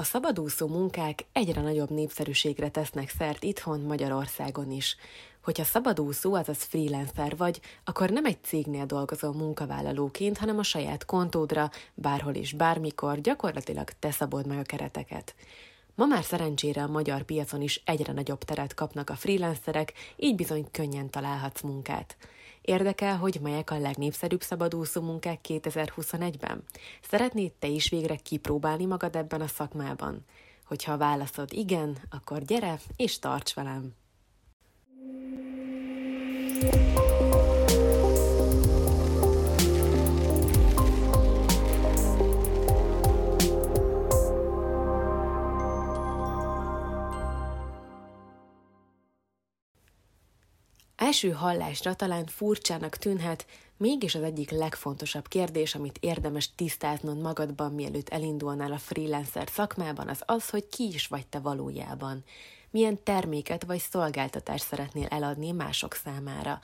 A szabadúszó munkák egyre nagyobb népszerűségre tesznek szert itthon Magyarországon is. Hogyha szabadúszó, azaz freelancer vagy, akkor nem egy cégnél dolgozó munkavállalóként, hanem a saját kontódra, bárhol és bármikor, gyakorlatilag te szabod meg a kereteket. Ma már szerencsére a magyar piacon is egyre nagyobb teret kapnak a freelancerek, így bizony könnyen találhatsz munkát. Érdekel, hogy melyek a legnépszerűbb szabadúszó munkák 2021-ben? Szeretnéd te is végre kipróbálni magad ebben a szakmában? Hogyha a válaszod igen, akkor gyere és tarts velem! Első hallásra talán furcsának tűnhet, mégis az egyik legfontosabb kérdés, amit érdemes tisztáznod magadban, mielőtt elindulnál a freelancer szakmában, az az, hogy ki is vagy te valójában. Milyen terméket vagy szolgáltatást szeretnél eladni mások számára.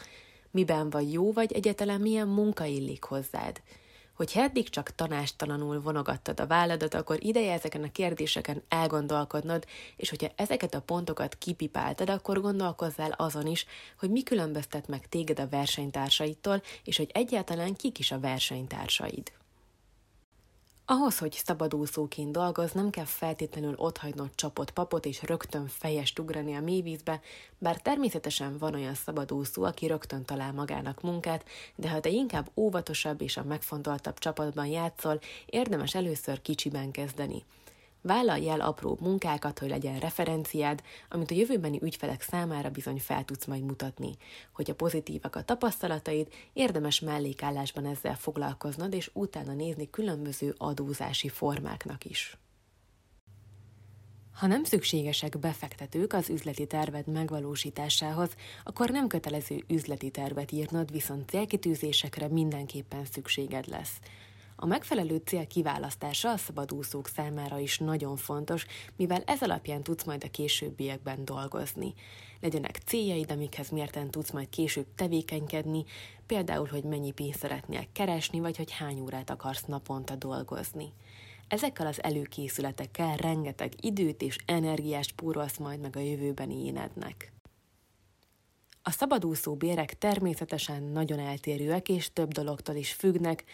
Miben vagy jó, vagy egyáltalán milyen munka illik hozzád hogy eddig csak tanástalanul vonogattad a válladat, akkor ideje ezeken a kérdéseken elgondolkodnod, és hogyha ezeket a pontokat kipipáltad, akkor gondolkozzál azon is, hogy mi különböztet meg téged a versenytársaitól, és hogy egyáltalán kik is a versenytársaid. Ahhoz, hogy szabadúszóként dolgoz, nem kell feltétlenül otthagynod csapott papot és rögtön fejest ugrani a mélyvízbe, bár természetesen van olyan szabadúszó, aki rögtön talál magának munkát, de ha te inkább óvatosabb és a megfontoltabb csapatban játszol, érdemes először kicsiben kezdeni – Vállalj el apró munkákat, hogy legyen referenciád, amit a jövőbeni ügyfelek számára bizony fel tudsz majd mutatni. Hogyha pozitívak a tapasztalataid, érdemes mellékállásban ezzel foglalkoznod, és utána nézni különböző adózási formáknak is. Ha nem szükségesek befektetők az üzleti terved megvalósításához, akkor nem kötelező üzleti tervet írnod, viszont célkitűzésekre mindenképpen szükséged lesz. A megfelelő cél kiválasztása a szabadúszók számára is nagyon fontos, mivel ez alapján tudsz majd a későbbiekben dolgozni. Legyenek céljaid, amikhez mérten tudsz majd később tevékenykedni, például, hogy mennyi pénzt szeretnél keresni, vagy hogy hány órát akarsz naponta dolgozni. Ezekkel az előkészületekkel rengeteg időt és energiást pórolsz majd meg a jövőbeni énednek. A szabadúszó bérek természetesen nagyon eltérőek és több dologtól is függnek,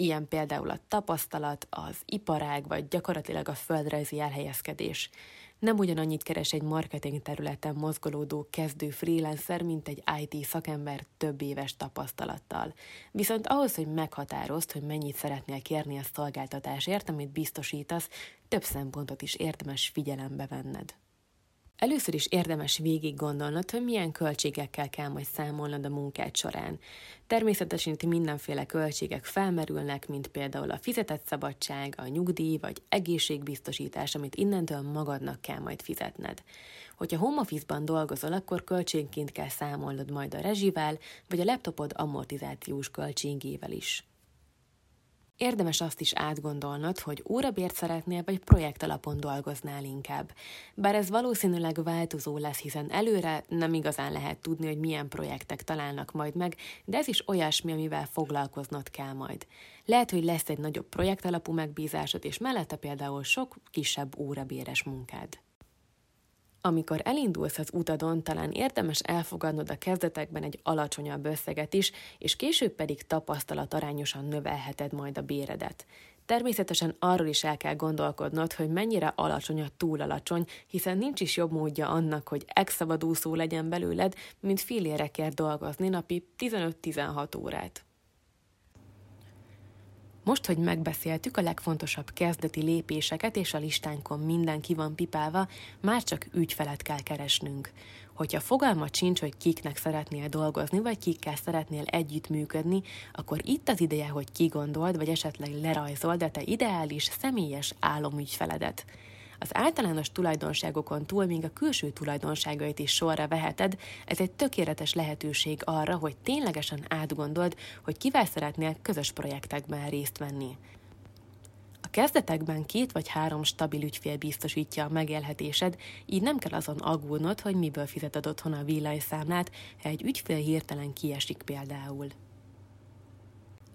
ilyen például a tapasztalat, az iparág, vagy gyakorlatilag a földrajzi elhelyezkedés. Nem ugyanannyit keres egy marketing területen mozgolódó kezdő freelancer, mint egy IT szakember több éves tapasztalattal. Viszont ahhoz, hogy meghatározd, hogy mennyit szeretnél kérni a szolgáltatásért, amit biztosítasz, több szempontot is érdemes figyelembe venned. Először is érdemes végig gondolnod, hogy milyen költségekkel kell majd számolnod a munkád során. Természetesen itt mindenféle költségek felmerülnek, mint például a fizetett szabadság, a nyugdíj vagy egészségbiztosítás, amit innentől magadnak kell majd fizetned. Hogyha home office-ban dolgozol, akkor költségként kell számolnod majd a rezsivel, vagy a laptopod amortizációs költségével is. Érdemes azt is átgondolnod, hogy órabért szeretnél, vagy projekt alapon dolgoznál inkább. Bár ez valószínűleg változó lesz, hiszen előre nem igazán lehet tudni, hogy milyen projektek találnak majd meg, de ez is olyasmi, amivel foglalkoznod kell majd. Lehet, hogy lesz egy nagyobb projekt alapú megbízásod, és mellette például sok kisebb órabéres munkád. Amikor elindulsz az utadon, talán érdemes elfogadnod a kezdetekben egy alacsonyabb összeget is, és később pedig tapasztalat arányosan növelheted majd a béredet. Természetesen arról is el kell gondolkodnod, hogy mennyire alacsony a túl alacsony, hiszen nincs is jobb módja annak, hogy exszabadúszó legyen belőled, mint fillérekért dolgozni napi 15-16 órát. Most, hogy megbeszéltük a legfontosabb kezdeti lépéseket, és a listánkon mindenki van pipálva, már csak ügyfelet kell keresnünk. Hogyha fogalmat sincs, hogy kiknek szeretnél dolgozni, vagy kikkel szeretnél együttműködni, akkor itt az ideje, hogy kigondold, vagy esetleg lerajzold a te ideális, személyes álomügyfeledet. Az általános tulajdonságokon túl még a külső tulajdonságait is sorra veheted, ez egy tökéletes lehetőség arra, hogy ténylegesen átgondold, hogy kivel szeretnél közös projektekben részt venni. A kezdetekben két vagy három stabil ügyfél biztosítja a megélhetésed, így nem kell azon aggódnod, hogy miből fizeted otthon a villanyszámlát, ha egy ügyfél hirtelen kiesik például.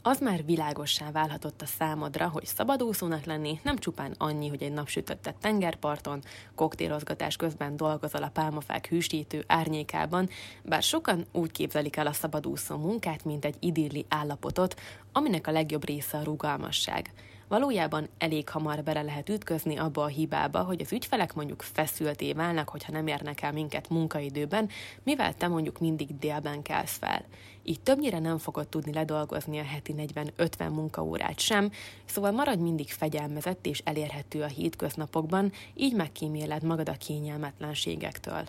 Az már világossá válhatott a számodra, hogy szabadúszónak lenni nem csupán annyi, hogy egy napsütöttet tengerparton, koktélozgatás közben dolgozol a pálmafák hűsítő árnyékában, bár sokan úgy képzelik el a szabadúszó munkát, mint egy idilli állapotot, aminek a legjobb része a rugalmasság – valójában elég hamar bele lehet ütközni abba a hibába, hogy az ügyfelek mondjuk feszülté válnak, hogyha nem érnek el minket munkaidőben, mivel te mondjuk mindig délben kelsz fel. Így többnyire nem fogod tudni ledolgozni a heti 40-50 munkaórát sem, szóval maradj mindig fegyelmezett és elérhető a hétköznapokban, így megkíméled magad a kényelmetlenségektől.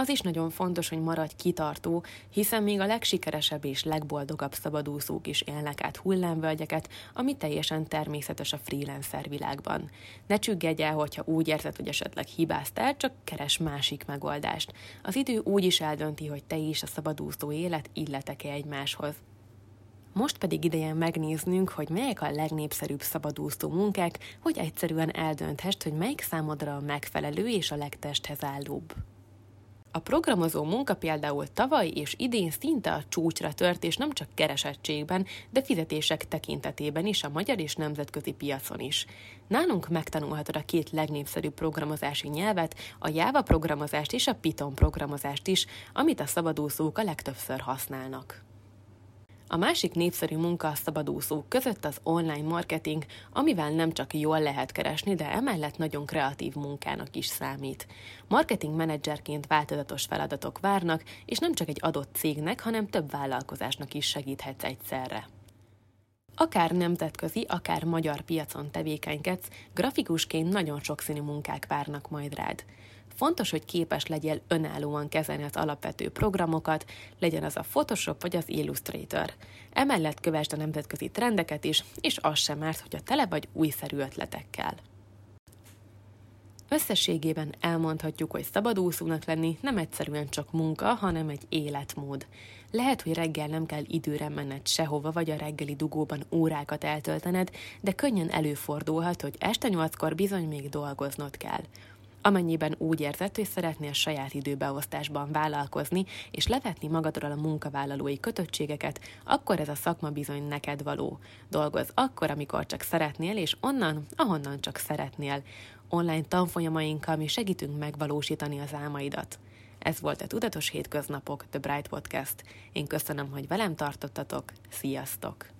Az is nagyon fontos, hogy maradj kitartó, hiszen még a legsikeresebb és legboldogabb szabadúszók is élnek át hullámvölgyeket, ami teljesen természetes a freelancer világban. Ne csüggedj el, hogyha úgy érzed, hogy esetleg hibáztál, csak keres másik megoldást. Az idő úgy is eldönti, hogy te is a szabadúszó élet illetek-e egymáshoz. Most pedig ideje megnéznünk, hogy melyek a legnépszerűbb szabadúszó munkák, hogy egyszerűen eldönthest, hogy melyik számodra a megfelelő és a legtesthez állóbb. A programozó munka például tavaly és idén szinte a csúcsra tört, és nem csak keresettségben, de fizetések tekintetében is a magyar és nemzetközi piacon is. Nálunk megtanulhatod a két legnépszerűbb programozási nyelvet, a Java programozást és a Python programozást is, amit a szabadúszók a legtöbbször használnak. A másik népszerű munka a szabadúszók között az online marketing, amivel nem csak jól lehet keresni, de emellett nagyon kreatív munkának is számít. Marketing menedzserként változatos feladatok várnak, és nem csak egy adott cégnek, hanem több vállalkozásnak is segíthetsz egyszerre. Akár nemzetközi, akár magyar piacon tevékenykedsz, grafikusként nagyon sokszínű munkák várnak majd rád. Fontos, hogy képes legyél önállóan kezelni az alapvető programokat, legyen az a Photoshop vagy az Illustrator. Emellett kövesd a nemzetközi trendeket is, és az sem árt, hogy a tele vagy újszerű ötletekkel. Összességében elmondhatjuk, hogy szabadúszónak lenni nem egyszerűen csak munka, hanem egy életmód. Lehet, hogy reggel nem kell időre menned sehova, vagy a reggeli dugóban órákat eltöltened, de könnyen előfordulhat, hogy este nyolckor bizony még dolgoznod kell. Amennyiben úgy érzed, hogy szeretnél saját időbeosztásban vállalkozni és levetni magadról a munkavállalói kötöttségeket, akkor ez a szakma bizony neked való. Dolgoz akkor, amikor csak szeretnél, és onnan, ahonnan csak szeretnél. Online tanfolyamainkkal mi segítünk megvalósítani az álmaidat. Ez volt a Tudatos Hétköznapok, The Bright Podcast. Én köszönöm, hogy velem tartottatok. Sziasztok!